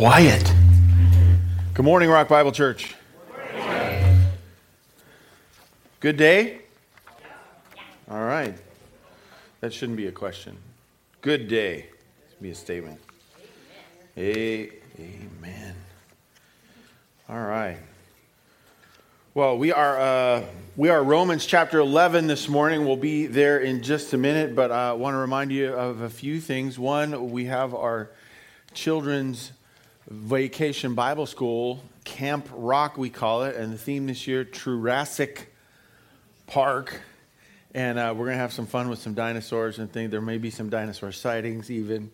Quiet. Good morning, Rock Bible Church. Good day? All right. That shouldn't be a question. Good day. Be a statement. Amen. All right. Well, we are uh, we are Romans chapter 11 this morning. We'll be there in just a minute, but I want to remind you of a few things. One, we have our children's vacation Bible school, Camp Rock, we call it, and the theme this year, Jurassic Park. And uh, we're going to have some fun with some dinosaurs and things. There may be some dinosaur sightings even.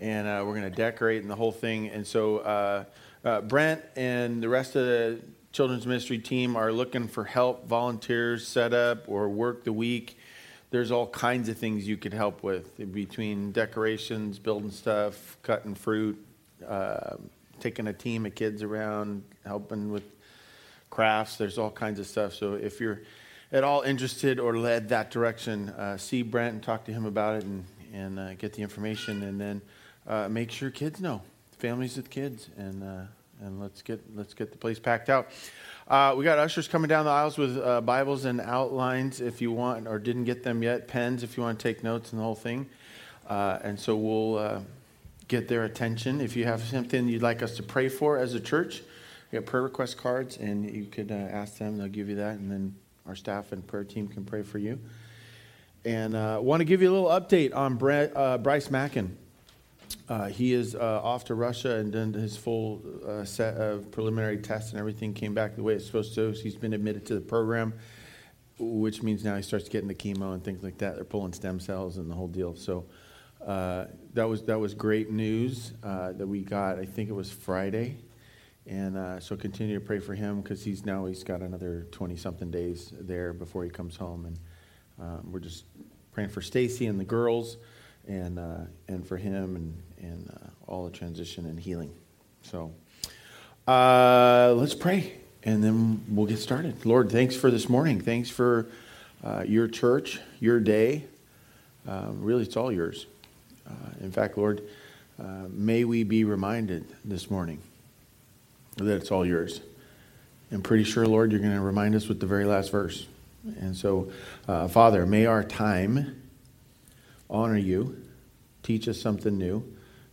And uh, we're going to decorate and the whole thing. And so uh, uh, Brent and the rest of the children's ministry team are looking for help, volunteers, set up, or work the week. There's all kinds of things you could help with between decorations, building stuff, cutting fruit, uh, taking a team of kids around, helping with crafts. There's all kinds of stuff. So if you're at all interested or led that direction, uh, see Brent and talk to him about it and, and uh, get the information. And then uh, make sure kids know, families with kids, and, uh, and let's, get, let's get the place packed out. Uh, we got ushers coming down the aisles with uh, Bibles and outlines if you want, or didn't get them yet, pens if you want to take notes and the whole thing. and so we'll get their attention. If you have something you'd like us to pray for as a church, we have prayer request cards, and you could uh, ask them. They'll give you that, and then our staff and prayer team can pray for you. And I uh, want to give you a little update on Brett, uh, Bryce Mackin. Uh, he is uh, off to Russia and done his full uh, set of preliminary tests, and everything came back the way it's supposed to. So he's been admitted to the program, which means now he starts getting the chemo and things like that. They're pulling stem cells and the whole deal. So uh, that was that was great news uh, that we got. I think it was Friday, and uh, so continue to pray for him because he's now he's got another twenty something days there before he comes home, and um, we're just praying for Stacy and the girls, and uh, and for him and and uh, all the transition and healing. So let's pray, and then we'll get started. Lord, thanks for this morning. Thanks for your church, your day. really, it's all yours. Uh, in fact, Lord, uh, may we be reminded this morning that it's all yours. I'm pretty sure, Lord, you're going to remind us with the very last verse. And so, uh, Father, may our time honor you, teach us something new,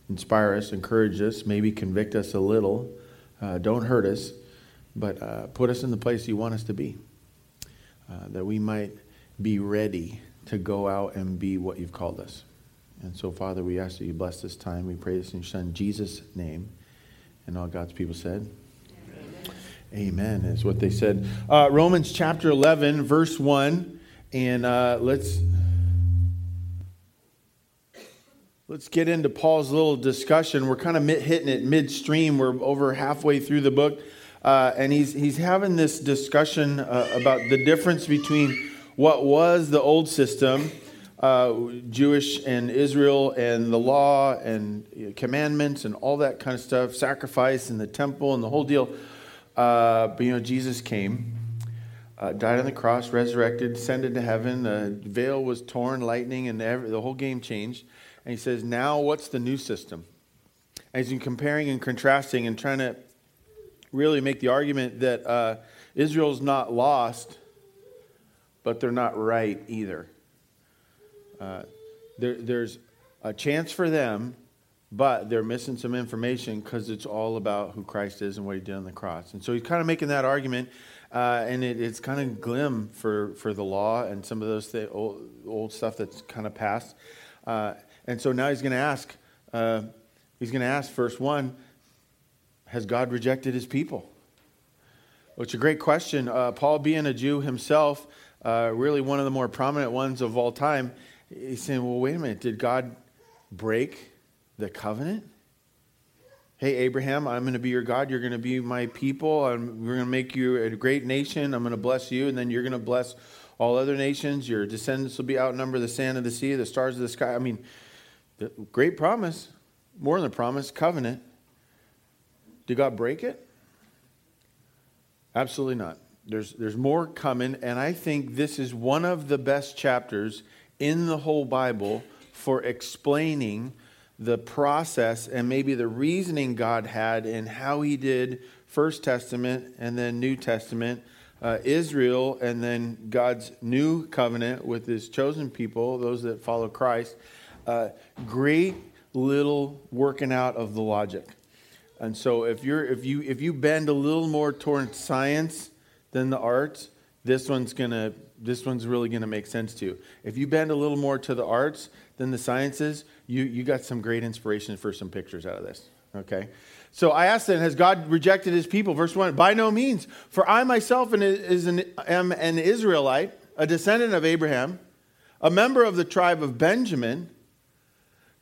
inspire us, encourage us, maybe convict us a little. Uh, don't hurt us, but uh, put us in the place you want us to be, uh, that we might be ready to go out and be what you've called us. And so, Father, we ask that you bless this time. We pray this in your Son, Jesus' name. And all God's people said, Amen, Amen is what they said. Uh, Romans chapter 11, verse 1. And uh, let's. Let's get into Paul's little discussion. We're kind of hitting it midstream. We're over halfway through the book. Uh, and he's, he's having this discussion uh, about the difference between what was the old system uh, Jewish and Israel and the law and commandments and all that kind of stuff, sacrifice and the temple and the whole deal. Uh, but you know, Jesus came, uh, died on the cross, resurrected, ascended to heaven. The veil was torn, lightning, and every, the whole game changed. And he says, now what's the new system? As in comparing and contrasting and trying to really make the argument that uh, Israel's not lost, but they're not right either. Uh, there, there's a chance for them, but they're missing some information because it's all about who Christ is and what he did on the cross. And so he's kind of making that argument, uh, and it, it's kind of glim for, for the law and some of those th- old, old, stuff that's kind of past. Uh, and so now he's going to ask, uh, he's going to ask, verse 1, has God rejected his people? Well, it's a great question. Uh, Paul, being a Jew himself, really one of the more prominent ones of all time, He's saying, well, wait a minute. Did God break the covenant? Hey, Abraham, I'm going to be your God. You're going to be my people. I'm, we're going to make you a great nation. I'm going to bless you, and then you're going to bless all other nations. Your descendants will be outnumber the sand of the sea, the stars of the sky. I mean, the great promise, more than a promise, covenant. Did God break it? Absolutely not. There's, there's more coming, and I think this is one of the best chapters in the whole Bible for explaining the process and maybe the reasoning God had in how he did First Testament and then New Testament, uh, Israel, and then God's new covenant with his chosen people, those that follow Christ. Uh, great little working out of the logic. And so if you're if you if you bend a little more towards science than the arts, this one's gonna this one's really gonna make sense to you. If you bend a little more to the arts than the sciences, you you got some great inspiration for some pictures out of this. Okay. So I asked then, has God rejected his people? Verse 1 By no means, for I myself am an Israelite, a descendant of Abraham, a member of the tribe of Benjamin.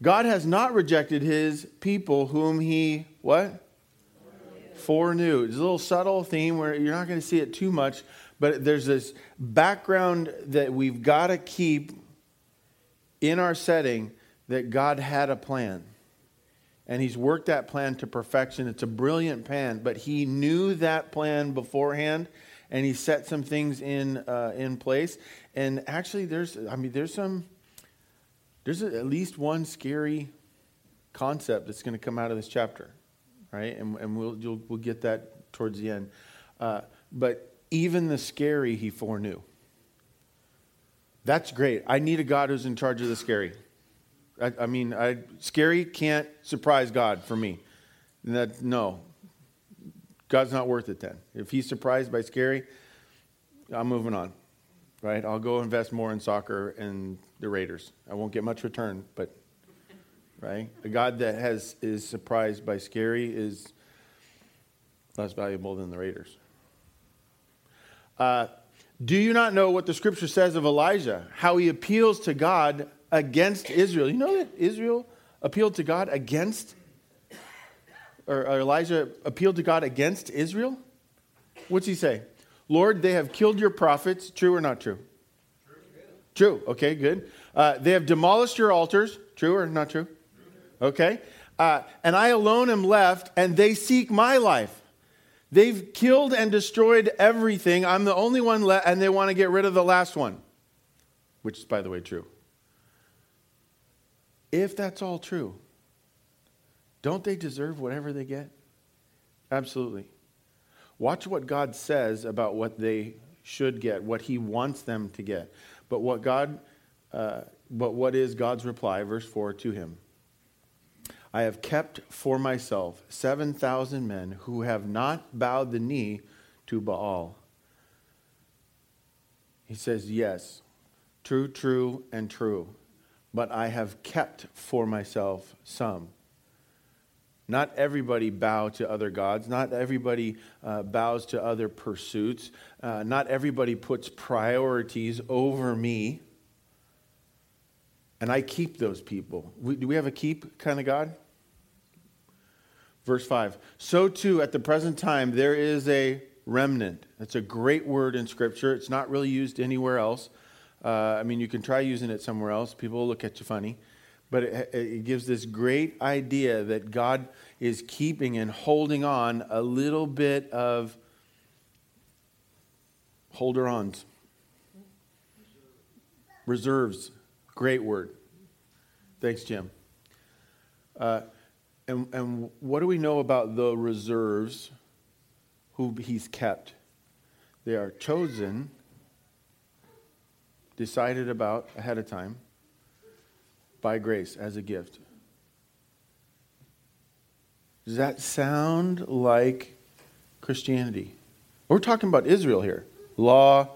God has not rejected his people whom he, what? Foreknew. It's a little subtle theme where you're not going to see it too much, but there's this background that we've got to keep in our setting that God had a plan. And he's worked that plan to perfection. It's a brilliant plan, but he knew that plan beforehand and he set some things in, uh, in place. And actually, there's, I mean, there's some there's at least one scary concept that's going to come out of this chapter, right? And, and we'll, we'll get that towards the end. Uh, but even the scary he foreknew. That's great. I need a God who's in charge of the scary. I, I mean, I, scary can't surprise God for me. That, no, God's not worth it then. If he's surprised by scary, I'm moving on, right? I'll go invest more in soccer and the Raiders. I won't get much return, but right? A God that has is surprised by scary is less valuable than the Raiders. Uh, do you not know what the scripture says of Elijah? How he appeals to God against Israel. You know that Israel appealed to God against, or, or Elijah appealed to God against Israel? What's he say? Lord, they have killed your prophets. True or not true? True. Okay, good. Uh, they have demolished your altars. True or not true? Okay. Uh, and I alone am left, and they seek my life. They've killed and destroyed everything. I'm the only one left, and they want to get rid of the last one, which is, by the way, true. If that's all true, don't they deserve whatever they get? Absolutely. Watch what God says about what they should get, what He wants them to get. But what God, uh, but what is God's reply? Verse four to him: I have kept for myself seven thousand men who have not bowed the knee to Baal. He says, Yes, true, true, and true. But I have kept for myself some. Not everybody bow to other gods. Not everybody uh, bows to other pursuits. Uh, not everybody puts priorities over me. And I keep those people. We, do we have a keep kind of God? Verse 5. So too, at the present time, there is a remnant. That's a great word in Scripture. It's not really used anywhere else. Uh, I mean, you can try using it somewhere else. People will look at you funny. But it, it gives this great idea that God is keeping and holding on a little bit of holder ons, reserves. Great word. Thanks, Jim. Uh, and, and what do we know about the reserves who he's kept? They are chosen, decided about ahead of time by grace as a gift. Does that sound like Christianity? We're talking about Israel here law,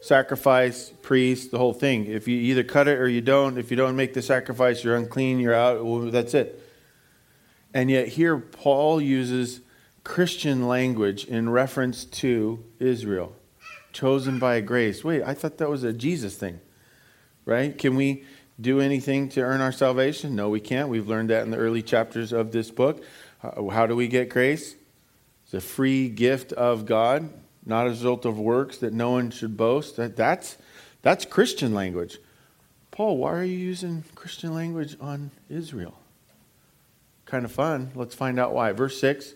sacrifice, priest, the whole thing. If you either cut it or you don't, if you don't make the sacrifice, you're unclean, you're out, well, that's it. And yet, here Paul uses Christian language in reference to Israel, chosen by grace. Wait, I thought that was a Jesus thing, right? Can we do anything to earn our salvation? No, we can't. We've learned that in the early chapters of this book. How do we get grace? It's a free gift of God, not a result of works that no one should boast. That, that's, that's Christian language. Paul, why are you using Christian language on Israel? Kind of fun. Let's find out why. Verse 6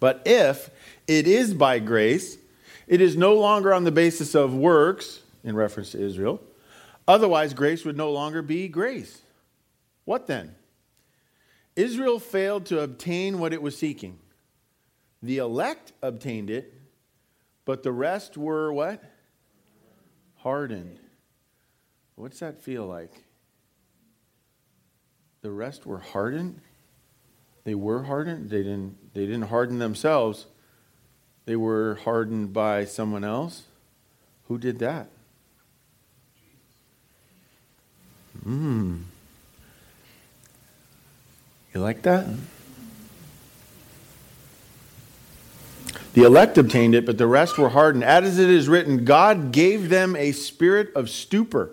But if it is by grace, it is no longer on the basis of works, in reference to Israel Otherwise, grace would no longer be grace. What then? Israel failed to obtain what it was seeking. The elect obtained it, but the rest were what? Hardened. What's that feel like? The rest were hardened? They were hardened. They didn't, they didn't harden themselves. They were hardened by someone else. Who did that? Hmm. You like that? The elect obtained it, but the rest were hardened. As it is written, God gave them a spirit of stupor.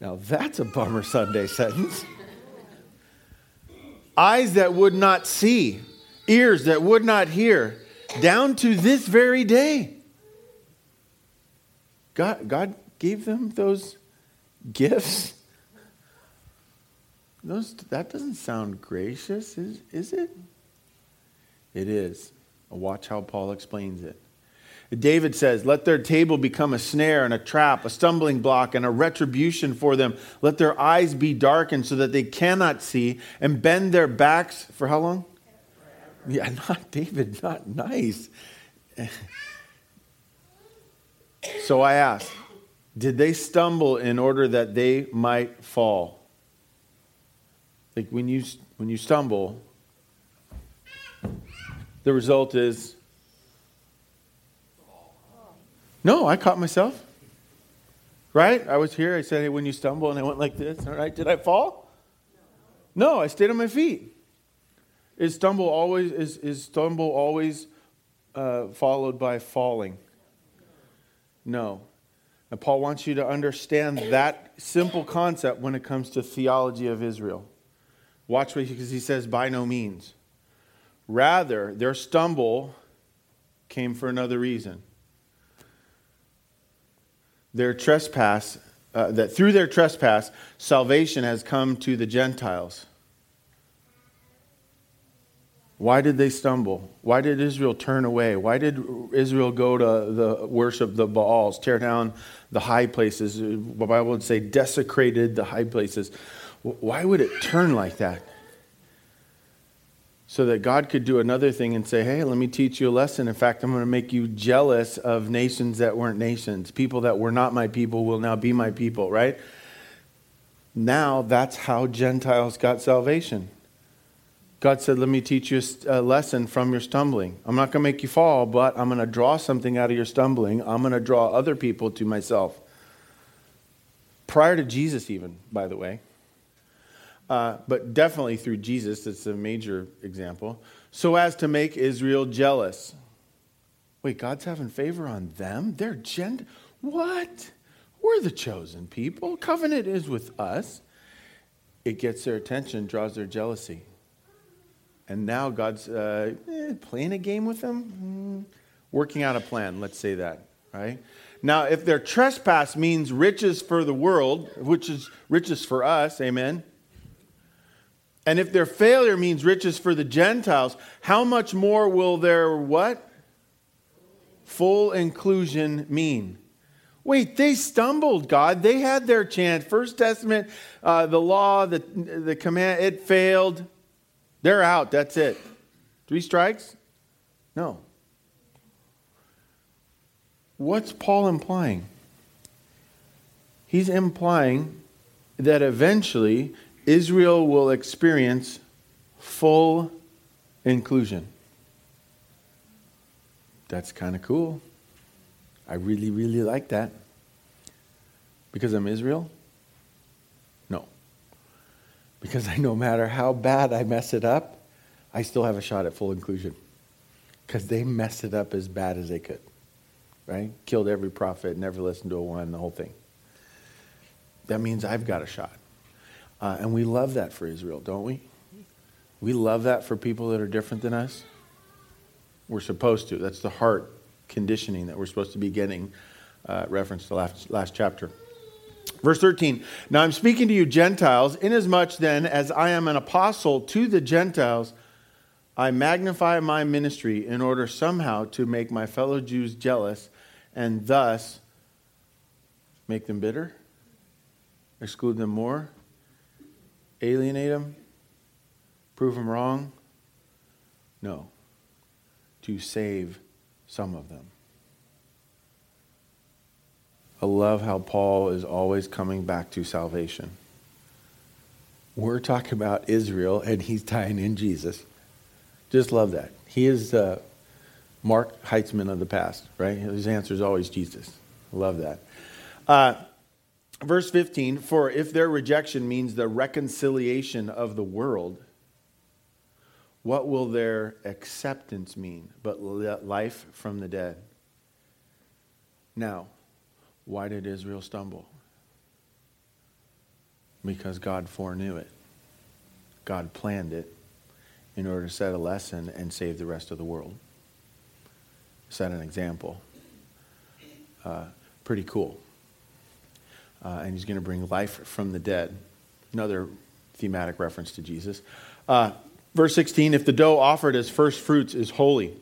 Now that's a bummer Sunday sentence eyes that would not see, ears that would not hear, down to this very day. God, God gave them those gifts. Those, that doesn't sound gracious, is, is it? It is. Watch how Paul explains it. David says, Let their table become a snare and a trap, a stumbling block and a retribution for them. Let their eyes be darkened so that they cannot see and bend their backs for how long? Yeah, not David, not nice. so I ask, did they stumble in order that they might fall? Like when you when you stumble, the result is No, I caught myself. Right? I was here. I said, hey, when you stumble, and I went like this. All right. Did I fall? No, I stayed on my feet. Is stumble always is, is stumble always uh, followed by falling? No. And Paul wants you to understand that simple concept when it comes to theology of Israel. Watch what because he says by no means. Rather, their stumble came for another reason their trespass, uh, that through their trespass, salvation has come to the Gentiles. Why did they stumble? Why did Israel turn away? Why did Israel go to the worship the Baals, tear down the high places? The Bible would say desecrated the high places. Why would it turn like that? So that God could do another thing and say, hey, let me teach you a lesson. In fact, I'm going to make you jealous of nations that weren't nations. People that were not my people will now be my people, right? Now that's how Gentiles got salvation. God said, let me teach you a lesson from your stumbling. I'm not going to make you fall, but I'm going to draw something out of your stumbling. I'm going to draw other people to myself. Prior to Jesus, even, by the way. Uh, but definitely through Jesus, it's a major example, so as to make Israel jealous. Wait, God's having favor on them? They're gent. What? We're the chosen people. Covenant is with us. It gets their attention, draws their jealousy. And now God's uh, eh, playing a game with them, mm, working out a plan, let's say that, right? Now, if their trespass means riches for the world, which is riches for us, amen, and if their failure means riches for the Gentiles, how much more will their what? Full inclusion mean? Wait, they stumbled, God. They had their chance. First Testament, uh, the law, the, the command, it failed. They're out. That's it. Three strikes? No. What's Paul implying? He's implying that eventually Israel will experience full inclusion. That's kind of cool. I really, really like that. Because I'm Israel? No. Because I no matter how bad I mess it up, I still have a shot at full inclusion. Because they messed it up as bad as they could. Right? Killed every prophet, never listened to a one, the whole thing. That means I've got a shot. Uh, and we love that for Israel, don't we? We love that for people that are different than us. We're supposed to. That's the heart conditioning that we're supposed to be getting, uh, reference to last, last chapter. Verse 13 Now I'm speaking to you, Gentiles, inasmuch then as I am an apostle to the Gentiles, I magnify my ministry in order somehow to make my fellow Jews jealous and thus make them bitter, exclude them more, alienate them? Prove them wrong? No. To save some of them. I love how Paul is always coming back to salvation. We're talking about Israel, and he's tying in Jesus. Just love that. He is uh, Mark Heitzman of the past, right? His answer is always Jesus. Love that. Uh, verse 15 For if their rejection means the reconciliation of the world, what will their acceptance mean but life from the dead? Now, why did Israel stumble? Because God foreknew it. God planned it in order to set a lesson and save the rest of the world. Set an example. Uh, pretty cool. Uh, and he's going to bring life from the dead. Another thematic reference to Jesus. Uh, verse 16 If the dough offered as first fruits is holy,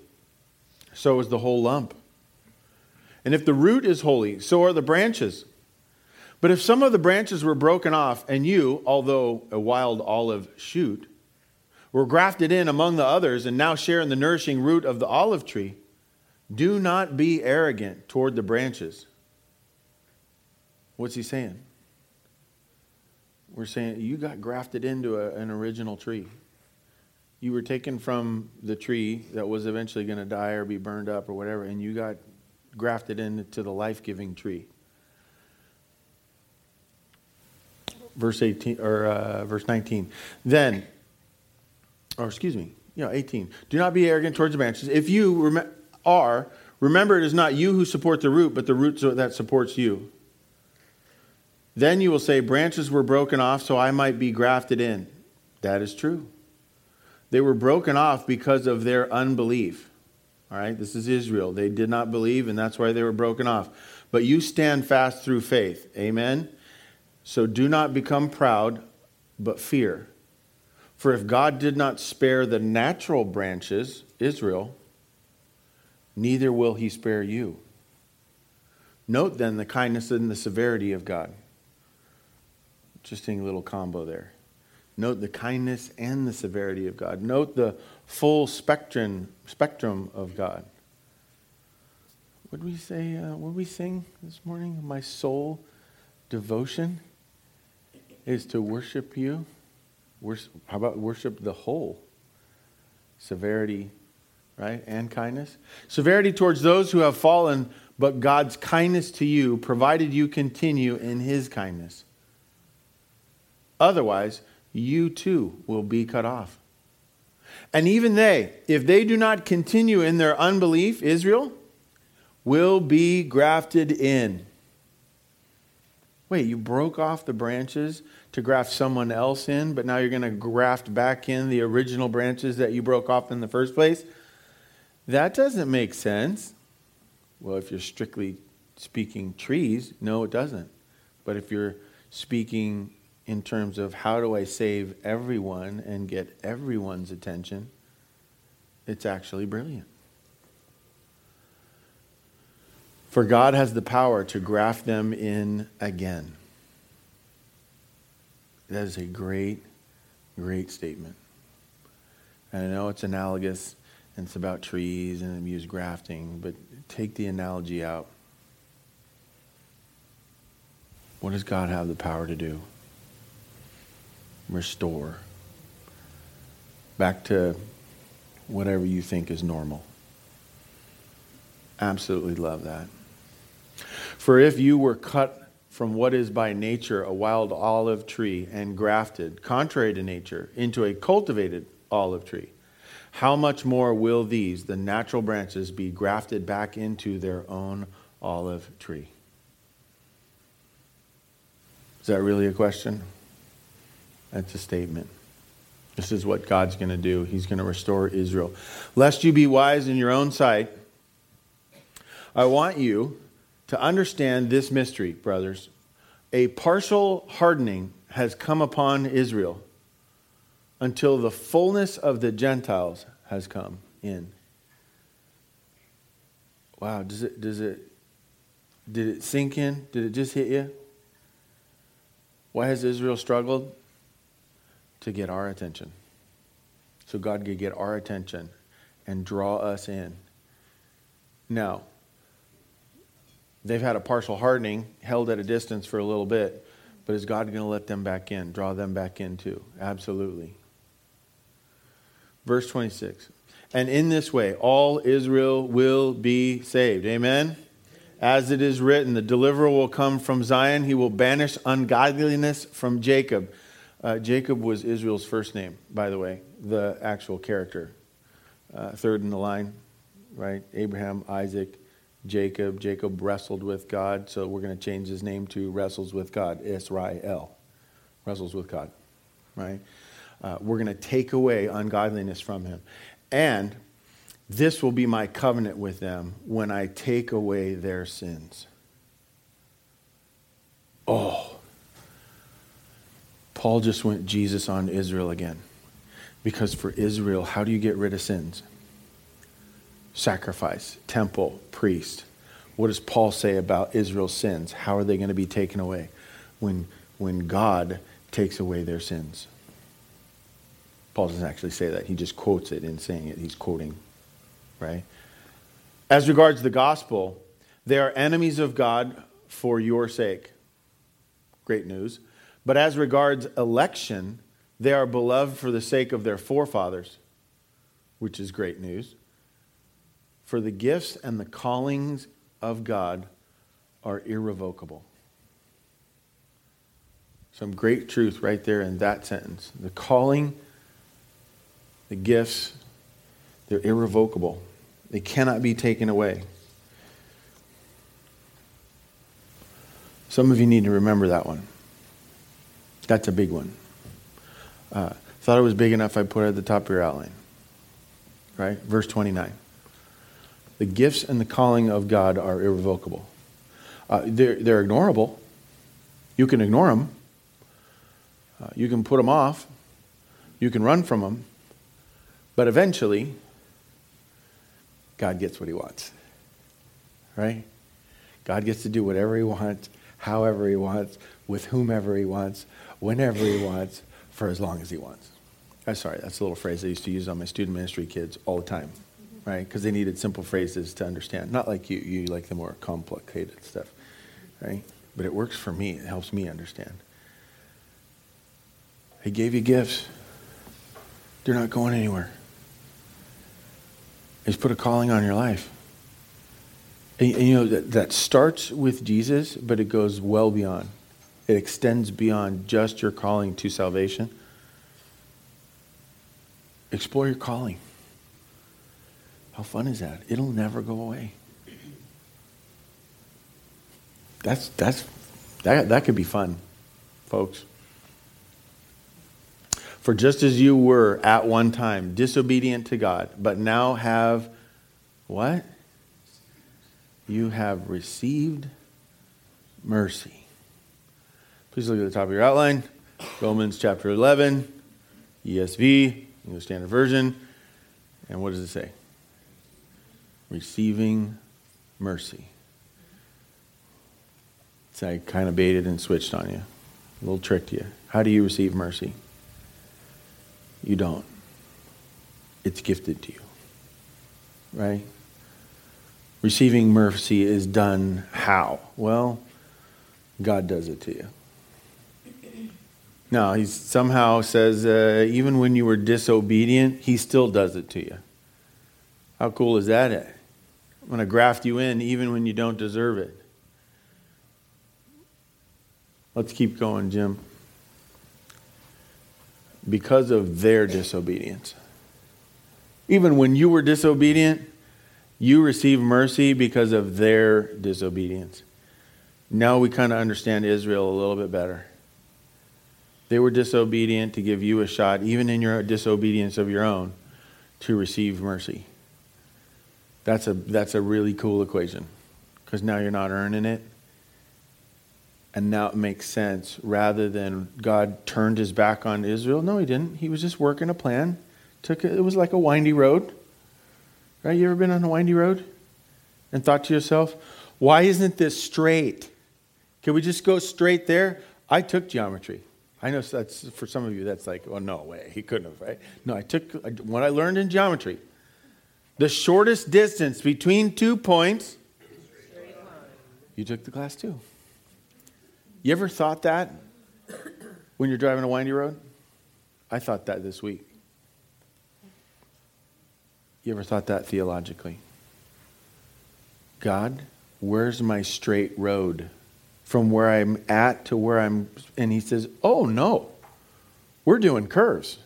so is the whole lump. And if the root is holy, so are the branches. But if some of the branches were broken off, and you, although a wild olive shoot, were grafted in among the others and now share in the nourishing root of the olive tree, do not be arrogant toward the branches. What's he saying? We're saying you got grafted into a, an original tree. You were taken from the tree that was eventually going to die or be burned up or whatever, and you got grafted into the life giving tree. Verse 18 or uh, verse 19. Then, or excuse me, you know, 18. Do not be arrogant towards the branches. If you rem- are, remember it is not you who support the root, but the root that supports you. Then you will say, Branches were broken off so I might be grafted in. That is true. They were broken off because of their unbelief. All right, this is Israel. They did not believe, and that's why they were broken off. But you stand fast through faith. Amen? So do not become proud, but fear. For if God did not spare the natural branches, Israel, neither will he spare you. Note then the kindness and the severity of God. Interesting little combo there. Note the kindness and the severity of God. Note the full spectrum, spectrum of God. What did we say? Uh, what did we sing this morning? My soul devotion is to worship you. Worship, how about worship the whole? Severity, right? And kindness. Severity towards those who have fallen, but God's kindness to you, provided you continue in his kindness. Otherwise, you too will be cut off. And even they, if they do not continue in their unbelief, Israel, will be grafted in. Wait, you broke off the branches to graft someone else in, but now you're going to graft back in the original branches that you broke off in the first place? That doesn't make sense. Well, if you're strictly speaking trees, no, it doesn't. But if you're speaking in terms of how do I save everyone and get everyone's attention, it's actually brilliant. For God has the power to graft them in again. That is a great, great statement. And I know it's analogous and it's about trees and we use grafting, but take the analogy out. What does God have the power to do? Restore back to whatever you think is normal. Absolutely love that. For if you were cut from what is by nature a wild olive tree and grafted, contrary to nature, into a cultivated olive tree, how much more will these, the natural branches, be grafted back into their own olive tree? Is that really a question? That's a statement. This is what God's going to do. He's going to restore Israel. Lest you be wise in your own sight, I want you to understand this mystery, brothers. A partial hardening has come upon Israel until the fullness of the Gentiles has come in. Wow, does it does it did it sink in? Did it just hit you? Why has Israel struggled? To get our attention. so God could get our attention and draw us in. Now, they've had a partial hardening, held at a distance for a little bit, but is God going to let them back in, draw them back in too? Absolutely. Verse 26. And in this way, all Israel will be saved. Amen? As it is written, the deliverer will come from Zion. He will banish ungodliness from Jacob. Uh, Jacob was Israel's first name, by the way, the actual character. Uh, third in the line, right? Abraham, Isaac, Jacob. Jacob wrestled with God, so we're going to change his name to wrestles with God, Israel. Wrestles with God, right? Uh, we're going to take away ungodliness from him. And this will be my covenant with them when I take away their sins. Oh. Paul just went Jesus on Israel again. Because for Israel, how do you get rid of sins? Sacrifice, temple, priest. What does Paul say about Israel's sins? How are they going to be taken away? When, when God takes away their sins. Paul doesn't actually say that. He just quotes it in saying it. He's quoting, right? As regards the gospel, they are enemies of God for your sake. Great news. But as regards election, they are beloved for the sake of their forefathers, which is great news. For the gifts and the callings of God are irrevocable. Some great truth right there in that sentence. The calling the gifts, they're irrevocable. They cannot be taken away. Some of you need to remember that one. That's a big one. Uh, thought it was big enough, I put it at the top of your outline. Right? Verse 29. The gifts and the calling of God are irrevocable. Uh, they're, they're ignorable. You can ignore them. Uh, you can put them off. You can run from them. But eventually, God gets what he wants. Right? God gets to do whatever he wants, however he wants, with whomever he wants, whenever he wants, for as long as he wants. I'm sorry, that's a little phrase I used to use on my student ministry kids all the time, right? Because they needed simple phrases to understand. Not like you, you like the more complicated stuff, right? But it works for me, it helps me understand. He gave you gifts, they're not going anywhere. He's put a calling on your life. And, and you know, that, that starts with Jesus, but it goes well beyond. It extends beyond just your calling to salvation. Explore your calling. How fun is that? It'll never go away. That's, that's, that, that could be fun, folks. For just as you were at one time disobedient to God, but now have what? You have received mercy. Please look at the top of your outline. Romans chapter 11, ESV, English Standard Version. And what does it say? Receiving mercy. So I kind of baited and switched on you. A little trick to you. How do you receive mercy? You don't. It's gifted to you. Right? Receiving mercy is done how? Well, God does it to you. No, he somehow says, uh, even when you were disobedient, he still does it to you. How cool is that? I'm going to graft you in even when you don't deserve it. Let's keep going, Jim because of their disobedience. Even when you were disobedient, you received mercy because of their disobedience. Now we kind of understand Israel a little bit better. They were disobedient to give you a shot, even in your disobedience of your own, to receive mercy. That's a, that's a really cool equation because now you're not earning it and now it makes sense rather than God turned his back on Israel. No, he didn't. He was just working a plan. Took it, it was like a windy road. Right? You ever been on a windy road and thought to yourself, why isn't this straight? Can we just go straight there? I took geometry. I know that's for some of you, that's like, oh, no way. He couldn't have, right? No, I took what I learned in geometry. The shortest distance between two points, you took the class too. You ever thought that when you're driving a windy road? I thought that this week. You ever thought that theologically? God, where's my straight road from where I'm at to where I'm? And he says, Oh, no, we're doing curves.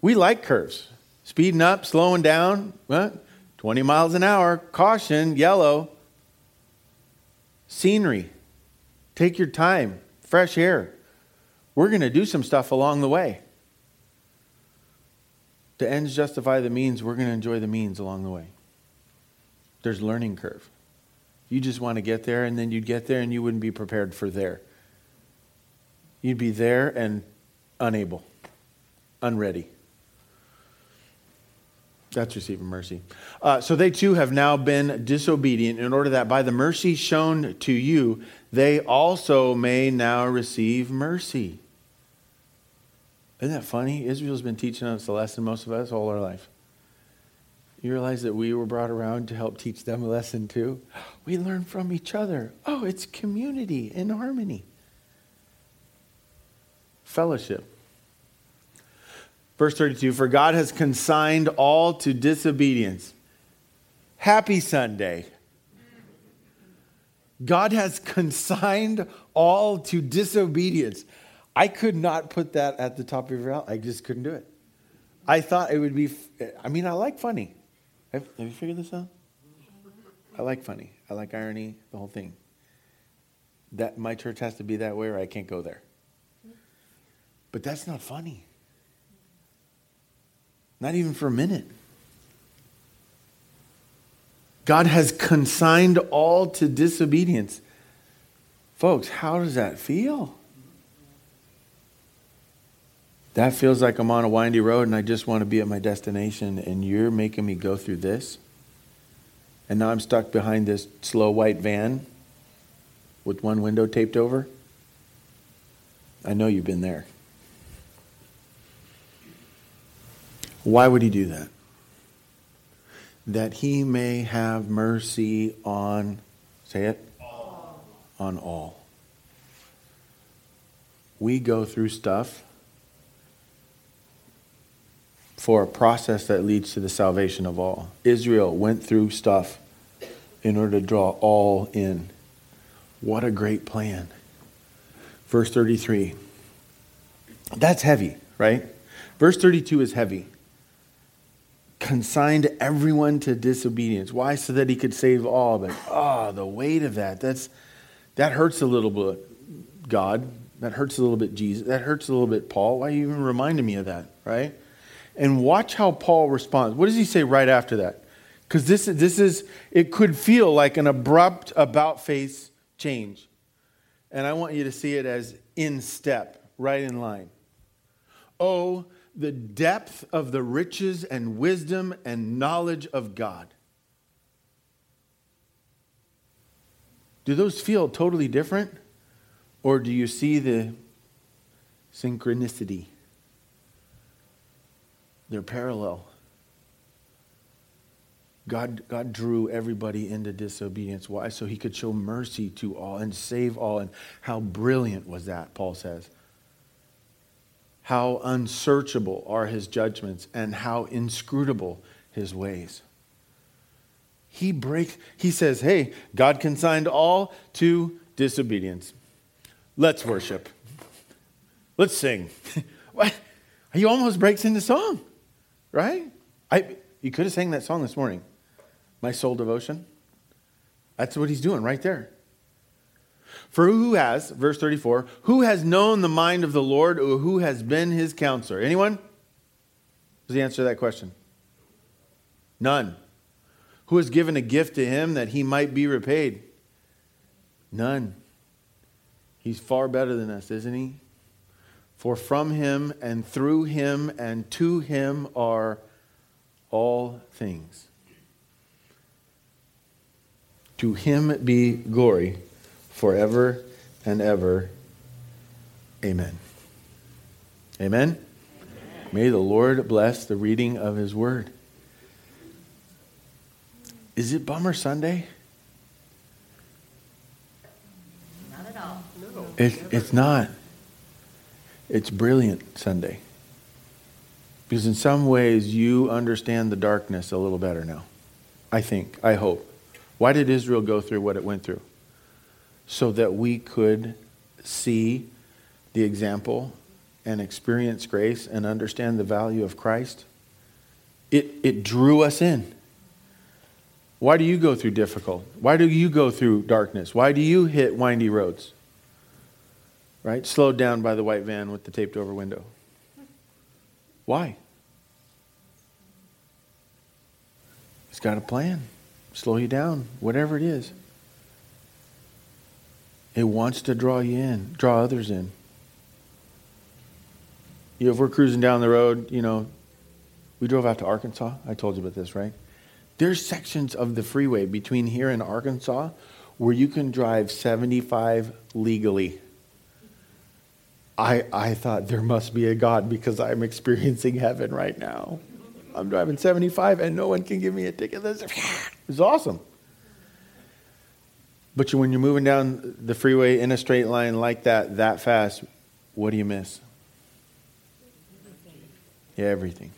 We like curves. Speeding up, slowing down, what? 20 miles an hour, caution, yellow. Scenery. Take your time, fresh air. We're going to do some stuff along the way. The ends justify the means. We're going to enjoy the means along the way. There's learning curve. You just want to get there, and then you'd get there, and you wouldn't be prepared for there. You'd be there and unable, unready. That's receiving mercy. Uh, so they too have now been disobedient in order that by the mercy shown to you, they also may now receive mercy. Isn't that funny? Israel's been teaching us the lesson, most of us, all our life. You realize that we were brought around to help teach them a lesson too? We learn from each other. Oh, it's community and harmony, fellowship. Verse 32 For God has consigned all to disobedience. Happy Sunday. God has consigned all to disobedience. I could not put that at the top of your mouth. I just couldn't do it. I thought it would be, I mean, I like funny. Have, have you figured this out? I like funny. I like irony, the whole thing. That my church has to be that way or I can't go there. But that's not funny. Not even for a minute. God has consigned all to disobedience. Folks, how does that feel? That feels like I'm on a windy road and I just want to be at my destination, and you're making me go through this. And now I'm stuck behind this slow white van with one window taped over. I know you've been there. Why would he do that? That he may have mercy on, say it, all. on all. We go through stuff for a process that leads to the salvation of all. Israel went through stuff in order to draw all in. What a great plan. Verse 33. That's heavy, right? Verse 32 is heavy consigned everyone to disobedience. Why? So that he could save all. But oh, the weight of that, that's that hurts a little bit, God. That hurts a little bit, Jesus. That hurts a little bit, Paul. Why are you even reminding me of that, right? And watch how Paul responds. What does he say right after that? Because this, this is, it could feel like an abrupt about face change. And I want you to see it as in step, right in line. Oh, the depth of the riches and wisdom and knowledge of God. Do those feel totally different? Or do you see the synchronicity? They're parallel. God, God drew everybody into disobedience. Why? So he could show mercy to all and save all. And how brilliant was that, Paul says how unsearchable are his judgments and how inscrutable his ways. He breaks, he says, hey, God consigned all to disobedience. Let's worship. Let's sing. what? He almost breaks into song, right? I, he could have sang that song this morning, My Soul Devotion. That's what he's doing right there. For who has, verse 34, who has known the mind of the Lord or who has been his counselor? Anyone? What's the answer to that question? None. Who has given a gift to him that he might be repaid? None. He's far better than us, isn't he? For from him and through him and to him are all things. To him be glory forever and ever. Amen. Amen? May the Lord bless the reading of his word. Is it Bummer Sunday? Not at all. It, it's not. It's Brilliant Sunday. Because in some ways, you understand the darkness a little better now. I think, I hope. Why did Israel go through what it went through? So that we could see the example and experience grace and understand the value of Christ. It, it drew us in. Why do you go through difficult? Why do you go through darkness? Why do you hit windy roads? Right? Slowed down by the white van with the taped over window. Why? He's got a plan. Slow you down, whatever it is. It wants to draw you in, draw others in. You know, if we're cruising down the road, you know, we drove out to Arkansas. I told you about this, right? There's sections of the freeway between here and Arkansas where you can drive 75 legally. I, I thought there must be a God because I'm experiencing heaven right now. I'm driving 75 and no one can give me a ticket. It's awesome. But when you're moving down the freeway in a straight line like that, that fast, what do you miss? Yeah, everything.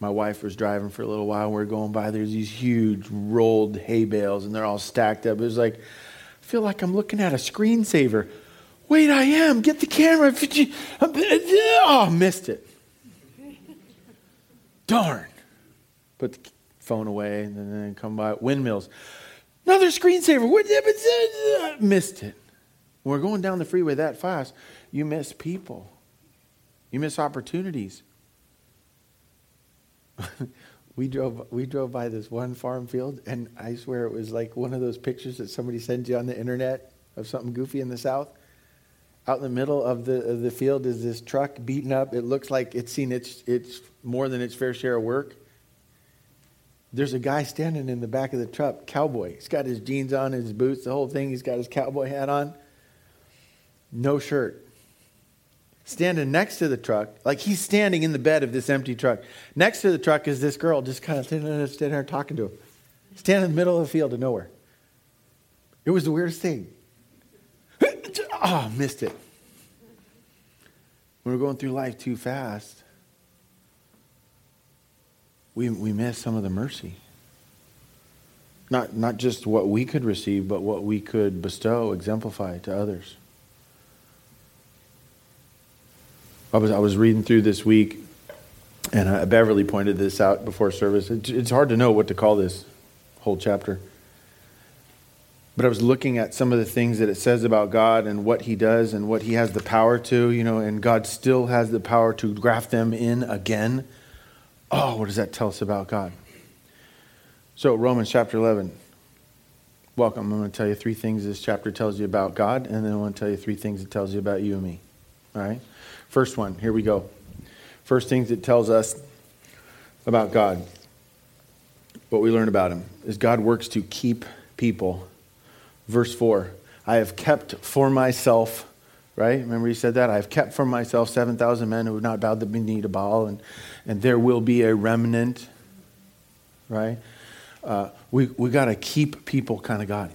My wife was driving for a little while. We are going by. There's these huge rolled hay bales, and they're all stacked up. It was like, I feel like I'm looking at a screensaver. Wait, I am. Get the camera. Uh, oh, missed it. Darn. Put the phone away, and then come by. Windmills. Another screensaver. Missed it. We're going down the freeway that fast, you miss people. You miss opportunities. we drove we drove by this one farm field and I swear it was like one of those pictures that somebody sends you on the internet of something goofy in the south. Out in the middle of the of the field is this truck beaten up. It looks like it's seen its it's more than its fair share of work. There's a guy standing in the back of the truck, cowboy. He's got his jeans on, his boots, the whole thing. He's got his cowboy hat on. No shirt standing next to the truck, like he's standing in the bed of this empty truck. Next to the truck is this girl just kind of standing there talking to him, standing in the middle of the field of nowhere. It was the weirdest thing. Oh, missed it. When we're going through life too fast, we, we miss some of the mercy. Not, not just what we could receive, but what we could bestow, exemplify to others. I was, I was reading through this week, and uh, Beverly pointed this out before service. It, it's hard to know what to call this whole chapter. But I was looking at some of the things that it says about God and what He does and what He has the power to, you know, and God still has the power to graft them in again. Oh, what does that tell us about God? So, Romans chapter 11. Welcome. I'm going to tell you three things this chapter tells you about God, and then I want to tell you three things it tells you about you and me. All right? First one, here we go. First things it tells us about God, what we learn about him, is God works to keep people. Verse 4 I have kept for myself, right? Remember he said that? I have kept for myself 7,000 men who have not bowed the knee to Baal, and, and there will be a remnant, right? Uh, we we got to keep people kind of God.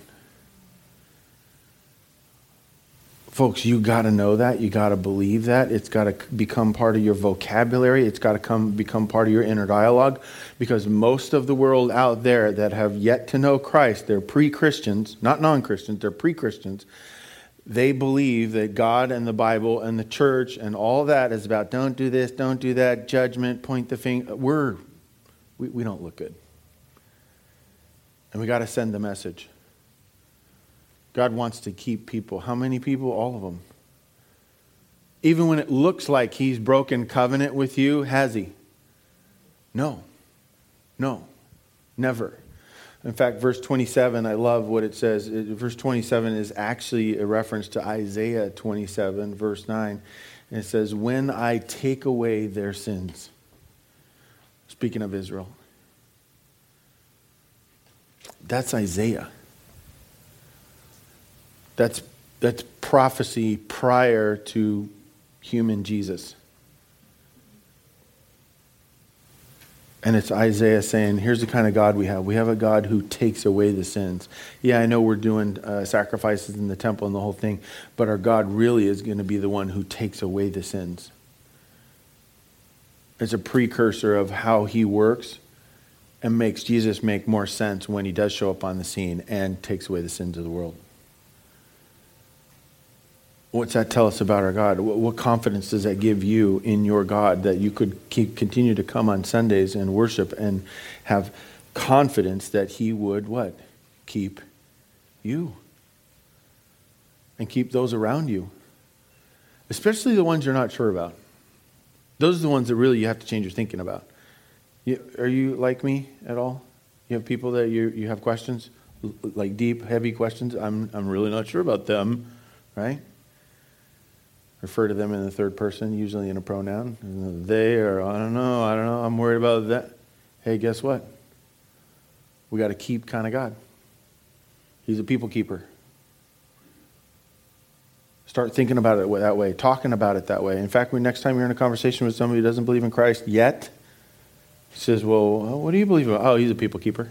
Folks, you got to know that. You got to believe that. It's got to become part of your vocabulary. It's got to come become part of your inner dialogue because most of the world out there that have yet to know Christ, they're pre-Christians, not non-Christians, they're pre-Christians. They believe that God and the Bible and the church and all that is about don't do this, don't do that, judgment, point the finger. Uh, we're we, we don't look good. And we got to send the message. God wants to keep people. How many people? All of them. Even when it looks like He's broken covenant with you, has He? No. No. Never. In fact, verse 27, I love what it says. verse 27 is actually a reference to Isaiah 27, verse 9. And it says, When I take away their sins. Speaking of Israel. That's Isaiah. That's, that's prophecy prior to human Jesus. And it's Isaiah saying, here's the kind of God we have. We have a God who takes away the sins. Yeah, I know we're doing uh, sacrifices in the temple and the whole thing, but our God really is going to be the one who takes away the sins. It's a precursor of how he works and makes Jesus make more sense when he does show up on the scene and takes away the sins of the world. What's that tell us about our God? What confidence does that give you in your God that you could keep, continue to come on Sundays and worship and have confidence that He would what? Keep you and keep those around you, especially the ones you're not sure about. Those are the ones that really you have to change your thinking about. You, are you like me at all? You have people that you, you have questions, like deep, heavy questions? I'm, I'm really not sure about them, right? Refer to them in the third person, usually in a pronoun. They or I don't know, I don't know, I'm worried about that. Hey, guess what? We got to keep kind of God. He's a people keeper. Start thinking about it that way, talking about it that way. In fact, when next time you're in a conversation with somebody who doesn't believe in Christ yet, he says, Well, what do you believe in? Oh, he's a people keeper.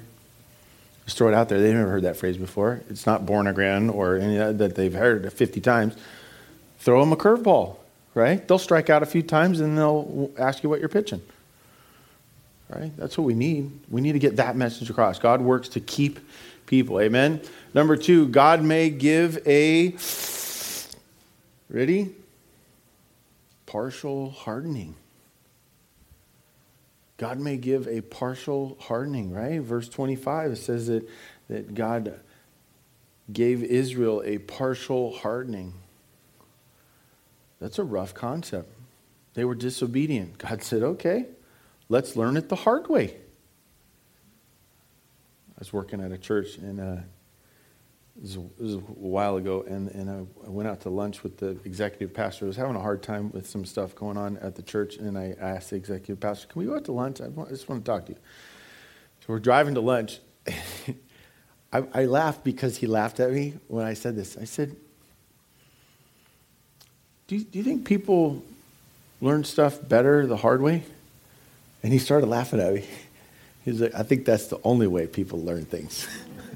Just throw it out there. They've never heard that phrase before. It's not born again or that they've heard it 50 times throw them a curveball, right? They'll strike out a few times and they'll ask you what you're pitching. Right? That's what we need. We need to get that message across. God works to keep people. Amen. Number two, God may give a ready? Partial hardening. God may give a partial hardening, right? Verse 25 it says that, that God gave Israel a partial hardening. That's a rough concept. They were disobedient. God said, okay, let's learn it the hard way. I was working at a church, and uh, this, was, a while ago, and, and I, went out to lunch with the executive pastor. I was having a hard time with some stuff going on at the church, and I asked the executive pastor, Can we go out to lunch? I, want, I just want to talk to you. So we're driving to lunch. I, I laughed because he laughed at me when I said this. I said, do you, do you think people learn stuff better the hard way? And he started laughing at me. He's like, I think that's the only way people learn things.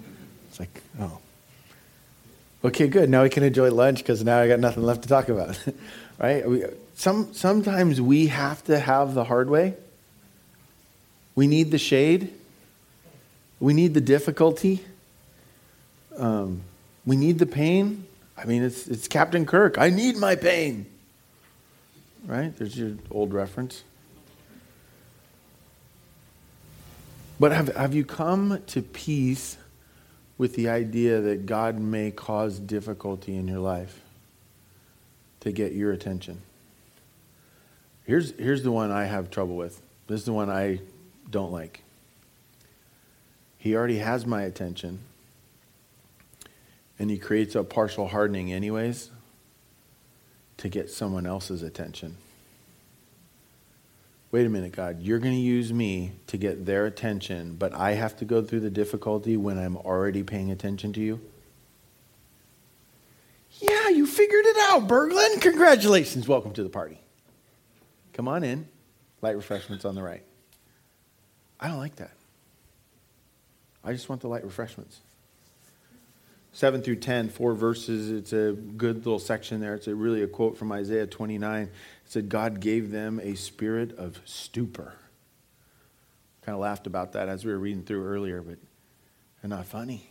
it's like, oh. Okay, good. Now we can enjoy lunch because now I got nothing left to talk about. right? We, some, sometimes we have to have the hard way. We need the shade. We need the difficulty. Um, we need the pain. I mean, it's, it's Captain Kirk. I need my pain. Right? There's your old reference. But have, have you come to peace with the idea that God may cause difficulty in your life to get your attention? Here's, here's the one I have trouble with. This is the one I don't like. He already has my attention and he creates a partial hardening, anyways, to get someone else's attention. Wait a minute, God, you're going to use me to get their attention, but I have to go through the difficulty when I'm already paying attention to you? Yeah, you figured it out, Berglund. Congratulations. Welcome to the party. Come on in. Light refreshments on the right. I don't like that. I just want the light refreshments. 7 through 10, four verses. It's a good little section there. It's a, really a quote from Isaiah 29. It said, God gave them a spirit of stupor. Kind of laughed about that as we were reading through earlier, but they're not funny.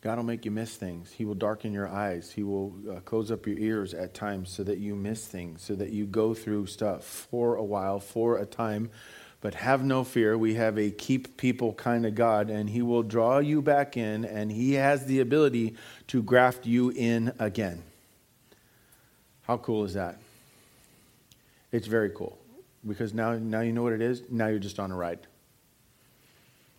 God will make you miss things. He will darken your eyes. He will uh, close up your ears at times so that you miss things, so that you go through stuff for a while, for a time but have no fear. We have a keep people kind of God, and He will draw you back in, and He has the ability to graft you in again. How cool is that? It's very cool because now, now you know what it is. Now you're just on a ride.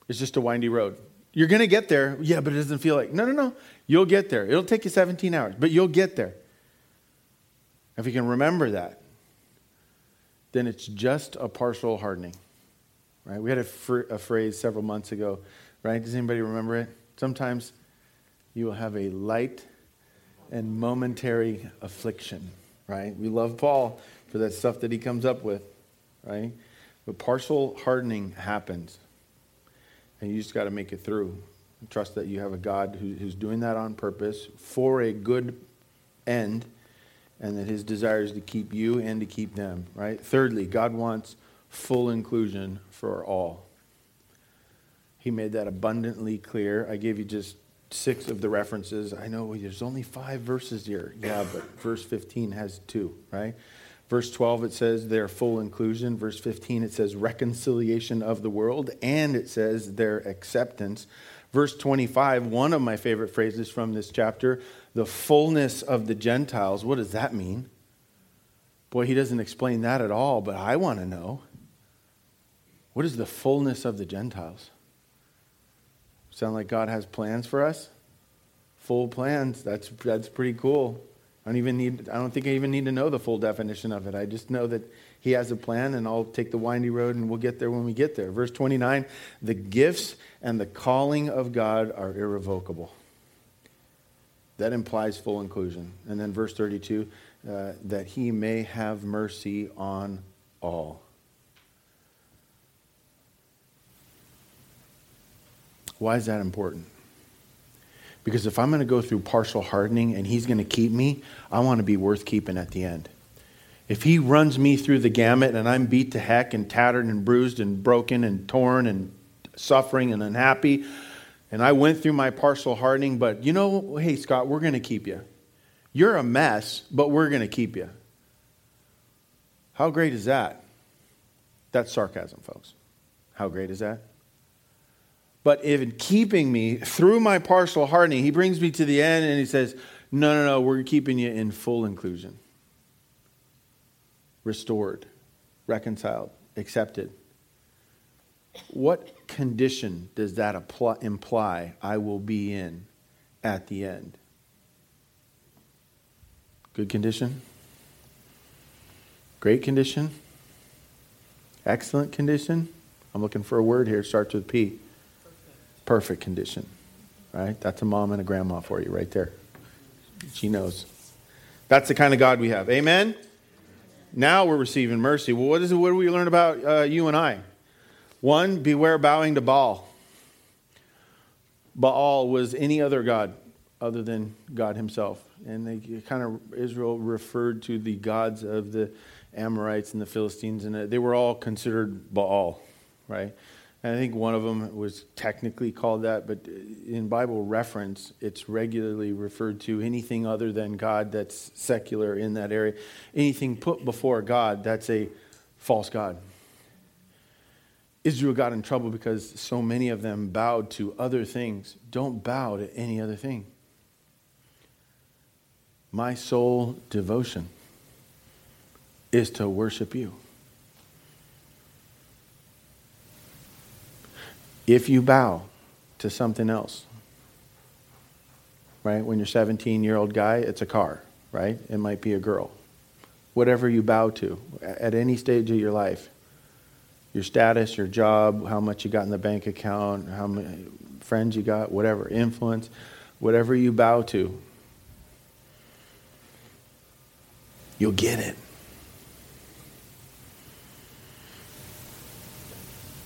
It's just a windy road. You're going to get there. Yeah, but it doesn't feel like. No, no, no. You'll get there. It'll take you 17 hours, but you'll get there. If you can remember that, then it's just a partial hardening. Right? We had a, fr- a phrase several months ago, right? Does anybody remember it? Sometimes you will have a light and momentary affliction, right? We love Paul for that stuff that he comes up with, right? But partial hardening happens. And you just got to make it through. Trust that you have a God who, who's doing that on purpose for a good end, and that his desire is to keep you and to keep them, right? Thirdly, God wants full inclusion for all. He made that abundantly clear. I gave you just six of the references. I know there's only five verses here. Yeah, but verse 15 has two, right? Verse 12, it says their full inclusion. Verse 15, it says reconciliation of the world, and it says their acceptance. Verse 25, one of my favorite phrases from this chapter, the fullness of the Gentiles. What does that mean? Boy, he doesn't explain that at all, but I want to know. What is the fullness of the Gentiles? Sound like God has plans for us? Full plans. That's, that's pretty cool. I don't even need I don't think I even need to know the full definition of it. I just know that he has a plan and I'll take the windy road and we'll get there when we get there. Verse 29, the gifts and the calling of God are irrevocable. That implies full inclusion. And then verse 32, uh, that he may have mercy on all. Why is that important? Because if I'm going to go through partial hardening and he's going to keep me, I want to be worth keeping at the end. If he runs me through the gamut and I'm beat to heck and tattered and bruised and broken and torn and suffering and unhappy, and I went through my partial hardening, but you know, hey, Scott, we're going to keep you. You're a mess, but we're going to keep you. How great is that? That's sarcasm, folks. How great is that? But in keeping me through my partial hardening, he brings me to the end and he says, No, no, no, we're keeping you in full inclusion. Restored, reconciled, accepted. What condition does that imply I will be in at the end? Good condition? Great condition? Excellent condition? I'm looking for a word here. Starts with P perfect condition, right? That's a mom and a grandma for you right there. She knows. That's the kind of God we have. Amen? Now we're receiving mercy. Well, what is it? What do we learn about uh, you and I? One, beware bowing to Baal. Baal was any other God other than God Himself. And they kind of, Israel referred to the gods of the Amorites and the Philistines, and they were all considered Baal, right? And I think one of them was technically called that, but in Bible reference, it's regularly referred to anything other than God that's secular in that area. Anything put before God, that's a false God. Israel got in trouble because so many of them bowed to other things. Don't bow to any other thing. My sole devotion is to worship you. If you bow to something else, right? When you're 17 year old guy, it's a car, right? It might be a girl. Whatever you bow to at any stage of your life, your status, your job, how much you got in the bank account, how many friends you got, whatever, influence, whatever you bow to, you'll get it.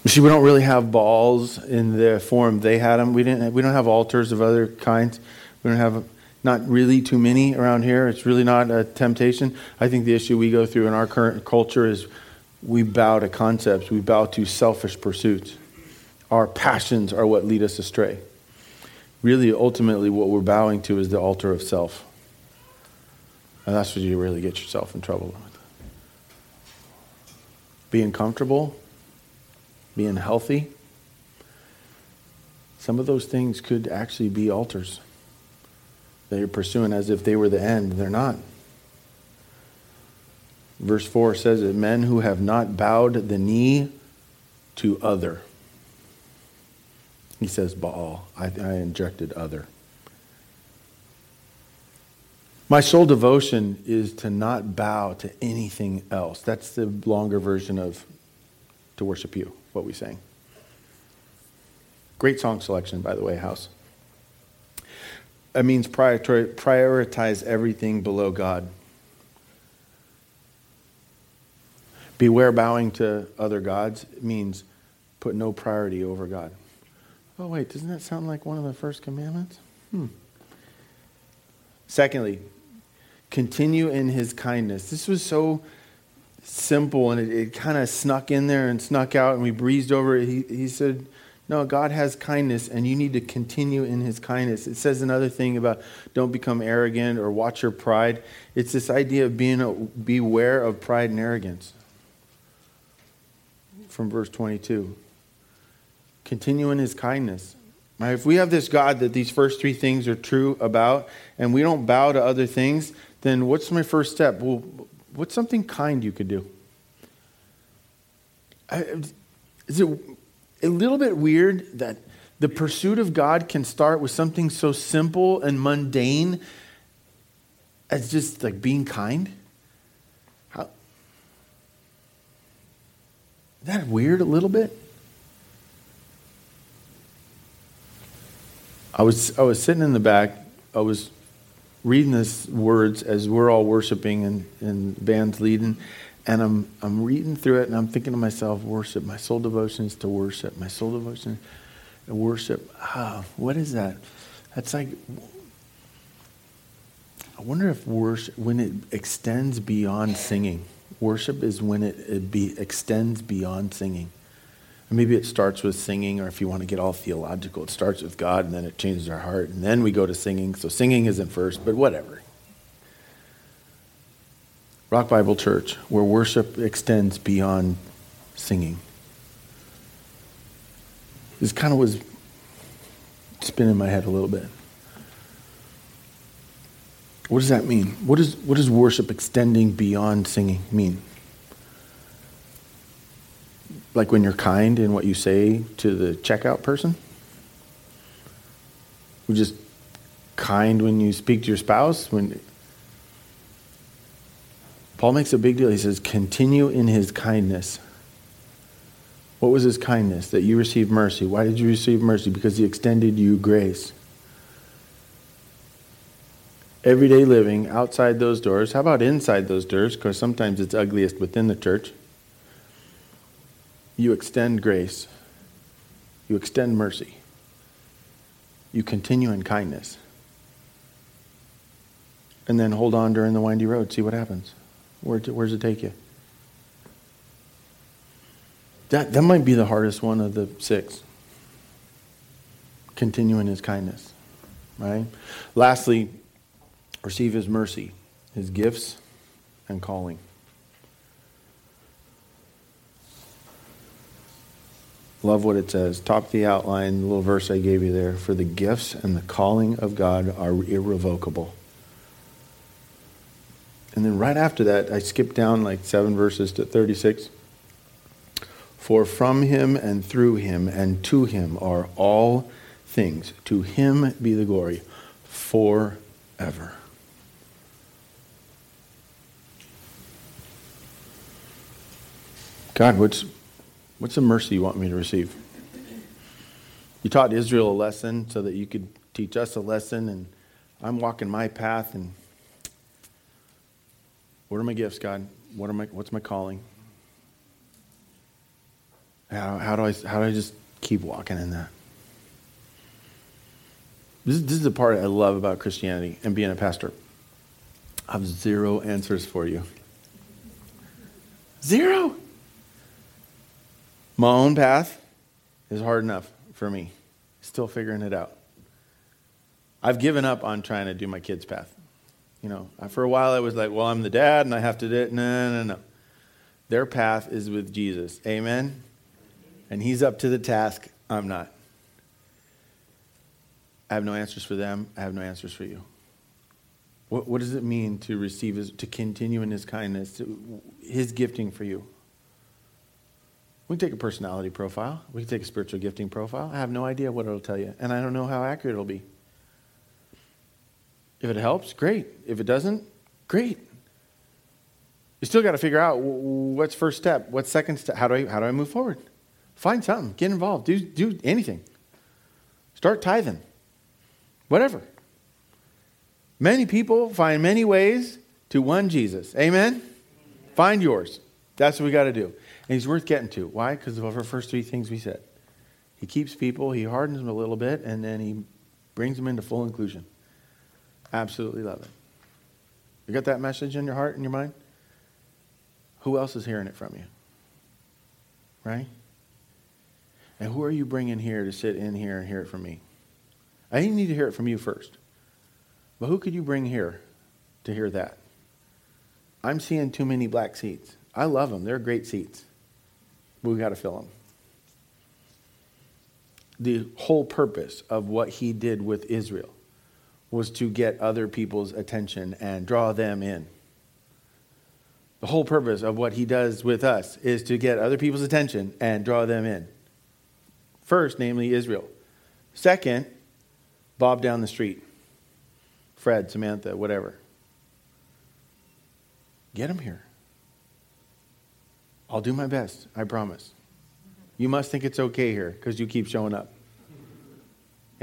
See, we don't really have Baals in the form they had them. We didn't. We don't have altars of other kinds. We don't have not really too many around here. It's really not a temptation. I think the issue we go through in our current culture is we bow to concepts. We bow to selfish pursuits. Our passions are what lead us astray. Really, ultimately, what we're bowing to is the altar of self. And that's what you really get yourself in trouble with. Being comfortable being healthy. Some of those things could actually be altars that you're pursuing as if they were the end. They're not. Verse 4 says that men who have not bowed the knee to other. He says Baal. I, I injected other. My sole devotion is to not bow to anything else. That's the longer version of to worship you what we sang. Great song selection, by the way, House. It means prioritize everything below God. Beware bowing to other gods it means put no priority over God. Oh, wait, doesn't that sound like one of the first commandments? Hmm. Secondly, continue in his kindness. This was so simple and it, it kind of snuck in there and snuck out and we breezed over it. He, he said, No, God has kindness and you need to continue in his kindness. It says another thing about don't become arrogant or watch your pride. It's this idea of being a, beware of pride and arrogance from verse 22. Continue in his kindness. Right? If we have this God that these first three things are true about, and we don't bow to other things, then what's my first step? Well, what's something kind you could do? Is it a little bit weird that the pursuit of God can start with something so simple and mundane as just like being kind? How, is that weird a little bit? I was, I was sitting in the back. I was reading these words as we're all worshiping and, and band's leading. And I'm, I'm reading through it and I'm thinking to myself, worship. My soul devotion is to worship. My soul devotion to worship. Ah, what is that? That's like, I wonder if worship, when it extends beyond singing, worship is when it, it be, extends beyond singing. Maybe it starts with singing, or if you want to get all theological, it starts with God and then it changes our heart, and then we go to singing. So singing isn't first, but whatever. Rock Bible Church, where worship extends beyond singing. This kind of was spinning my head a little bit. What does that mean? What, is, what does worship extending beyond singing mean? Like when you're kind in what you say to the checkout person? We just kind when you speak to your spouse? When Paul makes a big deal. He says, continue in his kindness. What was his kindness? That you received mercy. Why did you receive mercy? Because he extended you grace. Everyday living outside those doors. How about inside those doors? Because sometimes it's ugliest within the church you extend grace, you extend mercy, you continue in kindness. And then hold on during the windy road, see what happens. Where, does it take you? That, that might be the hardest one of the six. Continue in his kindness, right? Lastly, receive his mercy, his gifts, and calling. Love what it says. Top of the outline, the little verse I gave you there. For the gifts and the calling of God are irrevocable. And then right after that, I skipped down like seven verses to 36. For from him and through him and to him are all things. To him be the glory forever. God, what's What's the mercy you want me to receive? You taught Israel a lesson so that you could teach us a lesson, and I'm walking my path. And what are my gifts, God? What are my, what's my calling? How, how, do I, how do I just keep walking in that? This, this is the part I love about Christianity and being a pastor. I have zero answers for you. Zero. My own path is hard enough for me. Still figuring it out. I've given up on trying to do my kids' path. You know, for a while I was like, well, I'm the dad and I have to do it. No, no, no. Their path is with Jesus. Amen? And he's up to the task. I'm not. I have no answers for them. I have no answers for you. What, what does it mean to receive his, to continue in his kindness, to, his gifting for you? We can take a personality profile. We can take a spiritual gifting profile. I have no idea what it'll tell you, and I don't know how accurate it'll be. If it helps, great. If it doesn't, great. You still got to figure out what's first step, what's second step, how do I how do I move forward? Find something, get involved, do do anything. Start tithing. Whatever. Many people find many ways to one Jesus. Amen? Find yours. That's what we got to do. And he's worth getting to. Why? Because of our first three things we said. He keeps people, he hardens them a little bit, and then he brings them into full inclusion. Absolutely love it. You got that message in your heart and your mind? Who else is hearing it from you? Right? And who are you bringing here to sit in here and hear it from me? I need to hear it from you first. But who could you bring here to hear that? I'm seeing too many black seats. I love them, they're great seats. But we got to fill them. The whole purpose of what he did with Israel was to get other people's attention and draw them in. The whole purpose of what he does with us is to get other people's attention and draw them in. First, namely Israel. Second, Bob down the street, Fred, Samantha, whatever. Get them here. I'll do my best, I promise. You must think it's okay here because you keep showing up.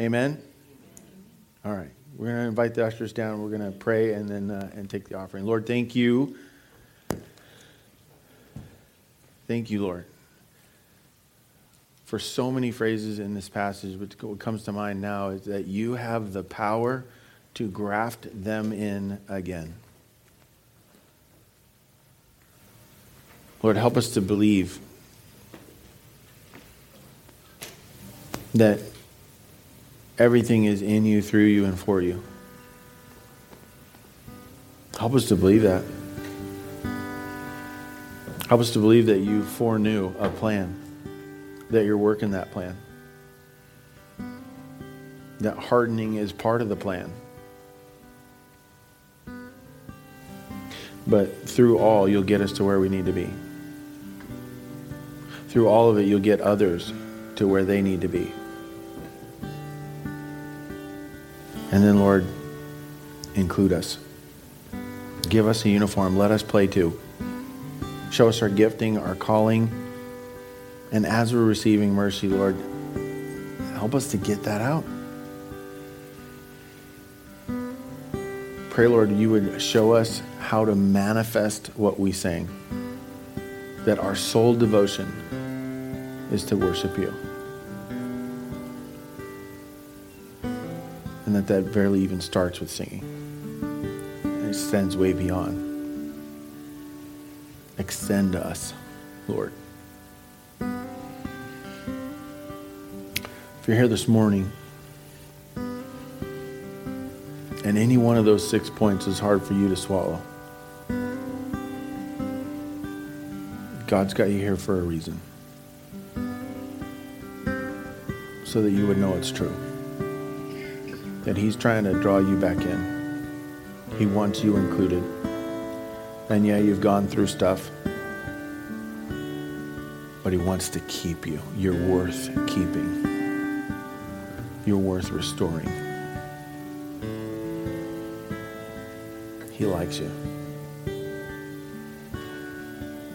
Amen? All right. We're going to invite the ushers down. We're going to pray and then uh, and take the offering. Lord, thank you. Thank you, Lord, for so many phrases in this passage. But What comes to mind now is that you have the power to graft them in again. Lord, help us to believe that everything is in you, through you, and for you. Help us to believe that. Help us to believe that you foreknew a plan, that you're working that plan, that hardening is part of the plan. But through all, you'll get us to where we need to be. Through all of it, you'll get others to where they need to be. And then, Lord, include us. Give us a uniform. Let us play too. Show us our gifting, our calling. And as we're receiving mercy, Lord, help us to get that out. Pray, Lord, you would show us how to manifest what we sing. That our soul devotion is to worship you. And that that barely even starts with singing. It extends way beyond. Extend us, Lord. If you're here this morning and any one of those six points is hard for you to swallow, God's got you here for a reason. So that you would know it's true. That He's trying to draw you back in. He wants you included. And yeah, you've gone through stuff. But He wants to keep you. You're worth keeping, you're worth restoring. He likes you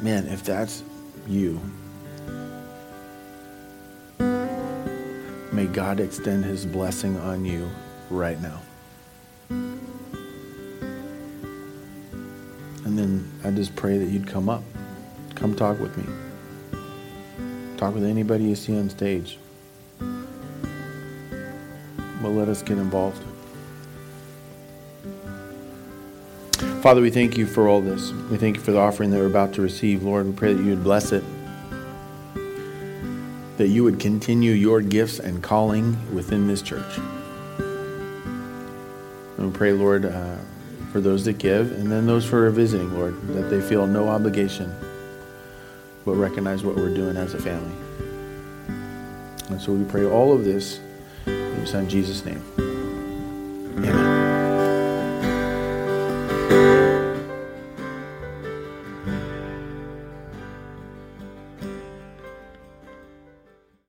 man, if that's you, may God extend his blessing on you right now. And then I just pray that you'd come up. Come talk with me. Talk with anybody you see on stage. But let us get involved. Father, we thank you for all this. We thank you for the offering that we're about to receive. Lord, we pray that you would bless it, that you would continue your gifts and calling within this church. And pray, Lord, uh, for those that give and then those who are visiting, Lord, that they feel no obligation but recognize what we're doing as a family. And so we pray all of this in your Son Jesus' name.